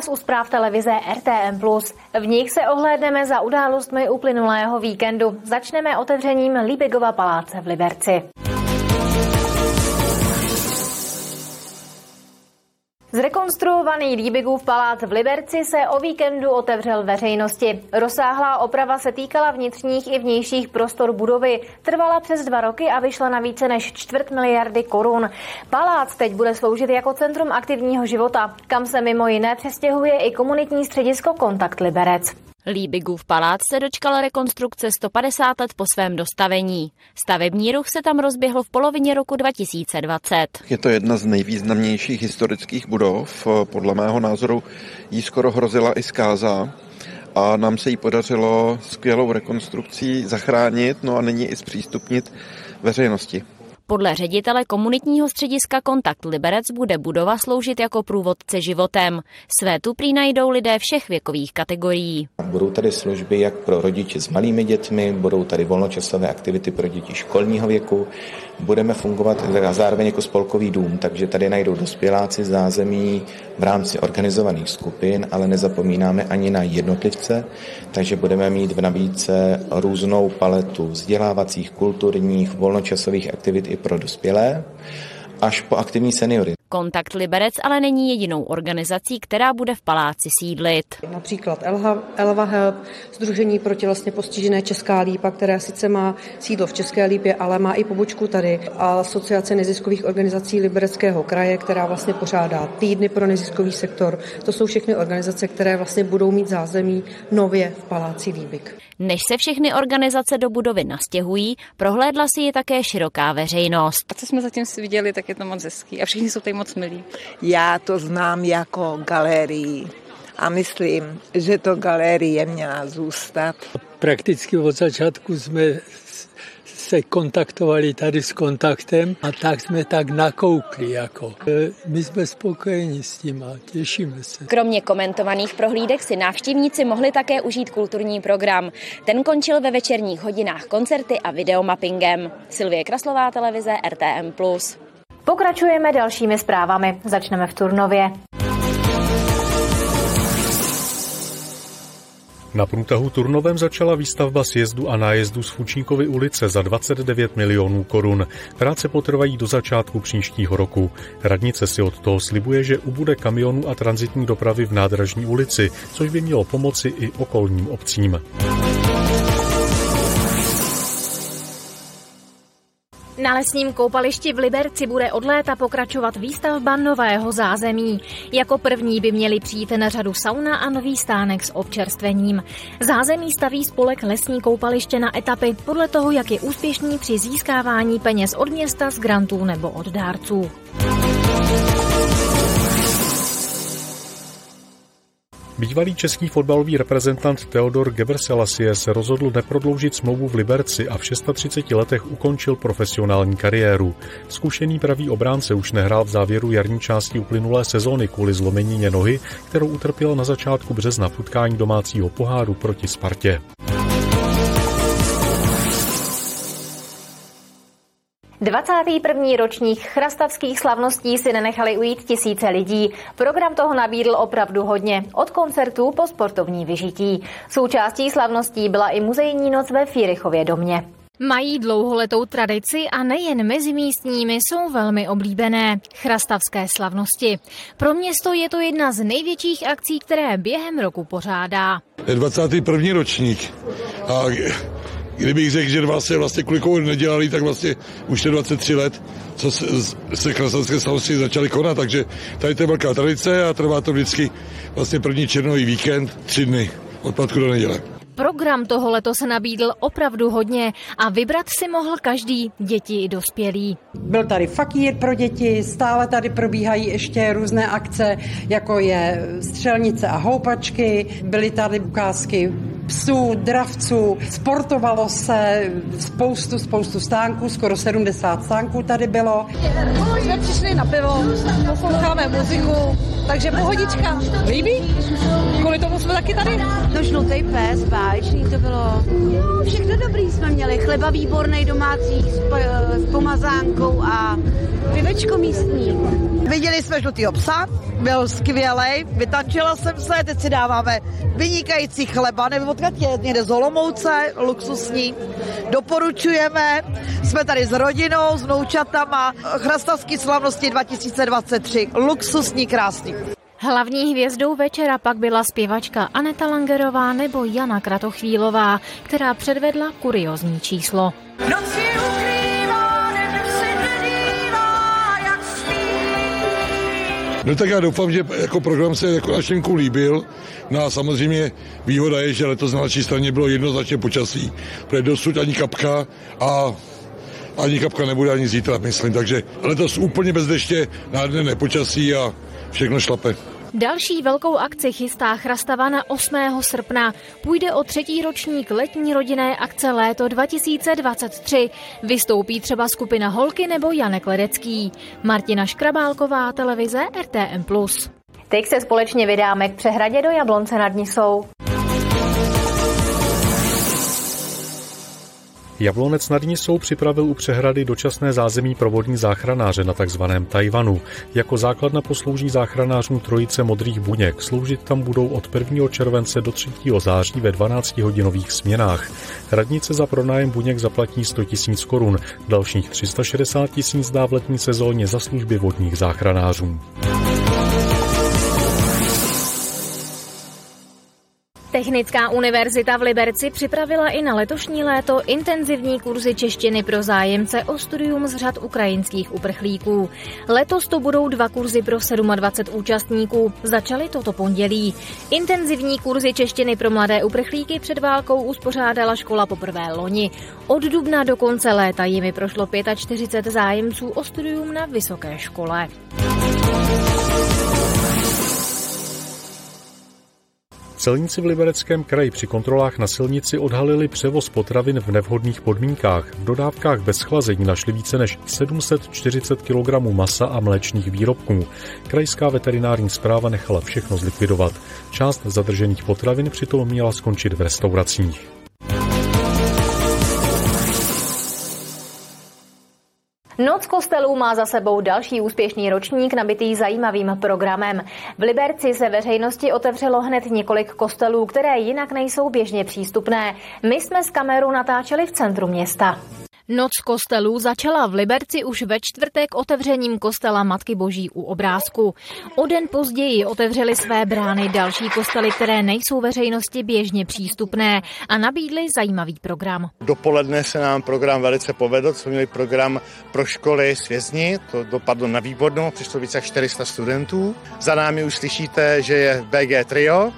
Vás u zpráv televize RTM+. V nich se ohlédneme za událostmi uplynulého víkendu. Začneme otevřením Líbigova paláce v Liberci. Zrekonstruovaný Líbigův palác v Liberci se o víkendu otevřel veřejnosti. Rozsáhlá oprava se týkala vnitřních i vnějších prostor budovy. Trvala přes dva roky a vyšla na více než čtvrt miliardy korun. Palác teď bude sloužit jako centrum aktivního života, kam se mimo jiné přestěhuje i komunitní středisko Kontakt Liberec. Líbigův palác se dočkal rekonstrukce 150 let po svém dostavení. Stavební ruch se tam rozběhl v polovině roku 2020. Je to jedna z nejvýznamnějších historických budov. Podle mého názoru jí skoro hrozila i zkáza a nám se jí podařilo skvělou rekonstrukcí zachránit, no a nyní i zpřístupnit veřejnosti. Podle ředitele komunitního střediska Kontakt Liberec bude budova sloužit jako průvodce životem. Své tu prý najdou lidé všech věkových kategorií. Budou tady služby jak pro rodiče s malými dětmi, budou tady volnočasové aktivity pro děti školního věku, budeme fungovat zároveň jako spolkový dům, takže tady najdou dospěláci zázemí v rámci organizovaných skupin, ale nezapomínáme ani na jednotlivce, takže budeme mít v nabídce různou paletu vzdělávacích, kulturních, volnočasových aktivit i pro dospělé až po aktivní seniory. Kontakt Liberec ale není jedinou organizací, která bude v paláci sídlit. Například Elha, Elva Help, Združení pro tělesně postižené Česká lípa, které sice má sídlo v České lípě, ale má i pobočku tady. A Asociace neziskových organizací Libereckého kraje, která vlastně pořádá týdny pro neziskový sektor. To jsou všechny organizace, které vlastně budou mít zázemí nově v paláci Líbik. Než se všechny organizace do budovy nastěhují, prohlédla si je také široká veřejnost. A co jsme zatím si viděli, tak je to moc hezký. A všichni jsou tady moc milí. Já to znám jako galerii a myslím, že to galerie měla zůstat. Prakticky od začátku jsme se kontaktovali tady s kontaktem a tak jsme tak nakoukli. Jako. My jsme spokojeni s tím a těšíme se. Kromě komentovaných prohlídek si návštěvníci mohli také užít kulturní program. Ten končil ve večerních hodinách koncerty a videomappingem. Silvie Kraslová, televize RTM+. Pokračujeme dalšími zprávami. Začneme v Turnově. Na průtahu Turnovem začala výstavba sjezdu a nájezdu z Fučíkovy ulice za 29 milionů korun. Práce potrvají do začátku příštího roku. Radnice si od toho slibuje, že ubude kamionů a transitní dopravy v nádražní ulici, což by mělo pomoci i okolním obcím. Na lesním koupališti v Liberci bude od léta pokračovat výstavba nového zázemí. Jako první by měli přijít na řadu sauna a nový stánek s občerstvením. Zázemí staví spolek lesní koupaliště na etapy podle toho, jak je úspěšný při získávání peněz od města z grantů nebo od dárců. Bývalý český fotbalový reprezentant Theodor Gebrselassie se rozhodl neprodloužit smlouvu v Liberci a v 36 letech ukončil profesionální kariéru. Zkušený pravý obránce už nehrál v závěru jarní části uplynulé sezóny kvůli zlomenině nohy, kterou utrpěl na začátku března v utkání domácího poháru proti Spartě. 21. ročník chrastavských slavností si nenechali ujít tisíce lidí. Program toho nabídl opravdu hodně, od koncertů po sportovní vyžití. Součástí slavností byla i muzejní noc ve Fírychově domě. Mají dlouholetou tradici a nejen mezi místními jsou velmi oblíbené chrastavské slavnosti. Pro město je to jedna z největších akcí, které během roku pořádá. Je 21. ročník a kdybych řekl, že vlastně, vlastně kvůli komu nedělali, tak vlastně už je 23 let, co se, se krasanské slavnosti začaly konat, takže tady to je velká tradice a trvá to vždycky vlastně první černový víkend, tři dny, od pátku do neděle. Program toho se nabídl opravdu hodně a vybrat si mohl každý, děti i dospělí. Byl tady fakír pro děti, stále tady probíhají ještě různé akce, jako je střelnice a houpačky, byly tady ukázky psů, dravců, sportovalo se spoustu, spoustu stánků, skoro 70 stánků tady bylo. Jsme přišli na pivo, posloucháme muziku, takže pohodička. Líbí? Kvůli tomu jsme taky tady. No žlutý pes, báječný to bylo. No, všechno dobrý jsme měli. Chleba výborný domácí s, s pomazánkou a pivečko místní. Viděli jsme žlutýho psa, byl skvělý, vytančila jsem se, teď si dáváme vynikající chleba, nevím je, někde z Olomouce, luxusní. Doporučujeme, jsme tady s rodinou, s vnoučatama, Chrastavský slavnosti 2023, luxusní, krásný. Hlavní hvězdou večera pak byla zpěvačka Aneta Langerová nebo Jana Kratochvílová, která předvedla kuriozní číslo. Noci No tak já doufám, že jako program se jako našenku líbil. No a samozřejmě výhoda je, že letos na naší straně bylo jednoznačně počasí, protože dosud ani kapka a ani kapka nebude ani zítra, myslím. Takže letos úplně bez deště, nádherné počasí a všechno šlape. Další velkou akci chystá Chrastava na 8. srpna. Půjde o třetí ročník letní rodinné akce Léto 2023. Vystoupí třeba skupina Holky nebo Janek Ledecký. Martina Škrabálková, televize RTM+. Teď se společně vydáme k přehradě do Jablonce nad Nisou. Jablonec nad Nisou připravil u přehrady dočasné zázemí pro vodní záchranáře na takzvaném Tajvanu. Jako základna poslouží záchranářům trojice modrých buněk. Sloužit tam budou od 1. července do 3. září ve 12-hodinových směnách. Radnice za pronájem buněk zaplatí 100 000 korun, dalších 360 tisíc dá v letní sezóně za služby vodních záchranářů. Technická univerzita v Liberci připravila i na letošní léto intenzivní kurzy češtiny pro zájemce o studium z řad ukrajinských uprchlíků. Letos to budou dva kurzy pro 27 účastníků. Začaly toto pondělí. Intenzivní kurzy češtiny pro mladé uprchlíky před válkou uspořádala škola poprvé loni. Od dubna do konce léta jimi prošlo 45 zájemců o studium na vysoké škole. Celníci v Libereckém kraji při kontrolách na silnici odhalili převoz potravin v nevhodných podmínkách. V dodávkách bez chlazení našli více než 740 kg masa a mléčných výrobků. Krajská veterinární zpráva nechala všechno zlikvidovat. Část zadržených potravin přitom měla skončit v restauracích. Noc kostelů má za sebou další úspěšný ročník nabitý zajímavým programem. V Liberci se veřejnosti otevřelo hned několik kostelů, které jinak nejsou běžně přístupné. My jsme z kameru natáčeli v centru města. Noc kostelů začala v Liberci už ve čtvrtek otevřením kostela Matky Boží u obrázku. O den později otevřeli své brány další kostely, které nejsou veřejnosti běžně přístupné a nabídli zajímavý program. Dopoledne se nám program velice povedl, jsme měli program pro školy s vězni, to dopadlo na výbornou, přišlo více jak 400 studentů. Za námi už slyšíte, že je BG Trio,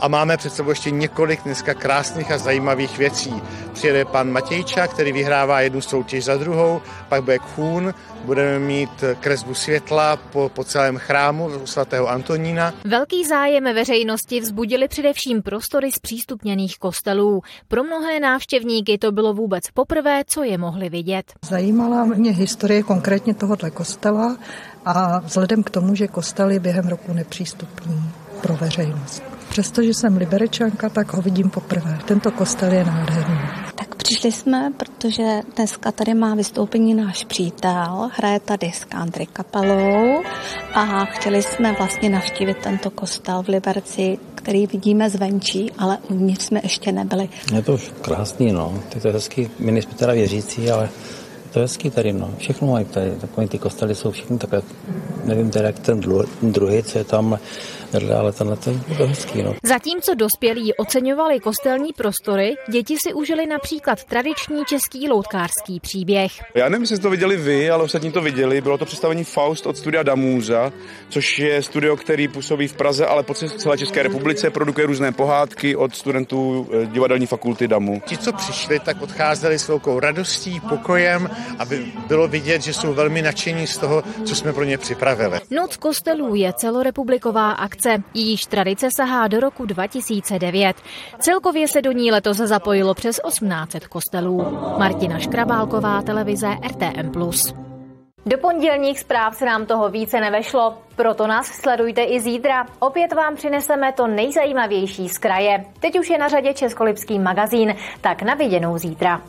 a máme před sebou ještě několik dneska krásných a zajímavých věcí. Přijede pan Matějča, který vyhrává jednu soutěž za druhou, pak bude Kůn, budeme mít kresbu světla po, po celém chrámu svatého Antonína. Velký zájem veřejnosti vzbudili především prostory z přístupněných kostelů. Pro mnohé návštěvníky to bylo vůbec poprvé, co je mohli vidět. Zajímala mě historie konkrétně tohoto kostela a vzhledem k tomu, že kostel je během roku nepřístupný pro veřejnost. Přestože jsem liberečanka, tak ho vidím poprvé. Tento kostel je nádherný. Tak přišli jsme, protože dneska tady má vystoupení náš přítel, hraje tady s country kapelou a chtěli jsme vlastně navštívit tento kostel v Liberci, který vidíme zvenčí, ale uvnitř jsme ještě nebyli. Je to už krásný, no. Je to hezký, my nejsme teda věřící, ale to je hezký tady, no. Všechno mají tady, takové ty kostely jsou všechny takové, nevím teda jak ten druhý, co je tam, ale tenhle ten byl hezký. No. Zatímco dospělí oceňovali kostelní prostory, děti si užili například tradiční český loutkářský příběh. Já nevím, jestli to viděli vy, ale ostatní to viděli. Bylo to představení Faust od studia Damůza, což je studio, který působí v Praze, ale po celé České republice produkuje různé pohádky od studentů eh, divadelní fakulty Damu. Ti, co přišli, tak odcházeli s velkou radostí, pokojem, aby bylo vidět, že jsou velmi nadšení z toho, co jsme pro ně připravili. Noc kostelů je celorepubliková akce. Jejíž tradice sahá do roku 2009. Celkově se do ní letos zapojilo přes 1800 kostelů. Martina Škrabálková, televize RTM+. Do pondělních zpráv se nám toho více nevešlo, proto nás sledujte i zítra. Opět vám přineseme to nejzajímavější z kraje. Teď už je na řadě Českolipský magazín, tak na viděnou zítra.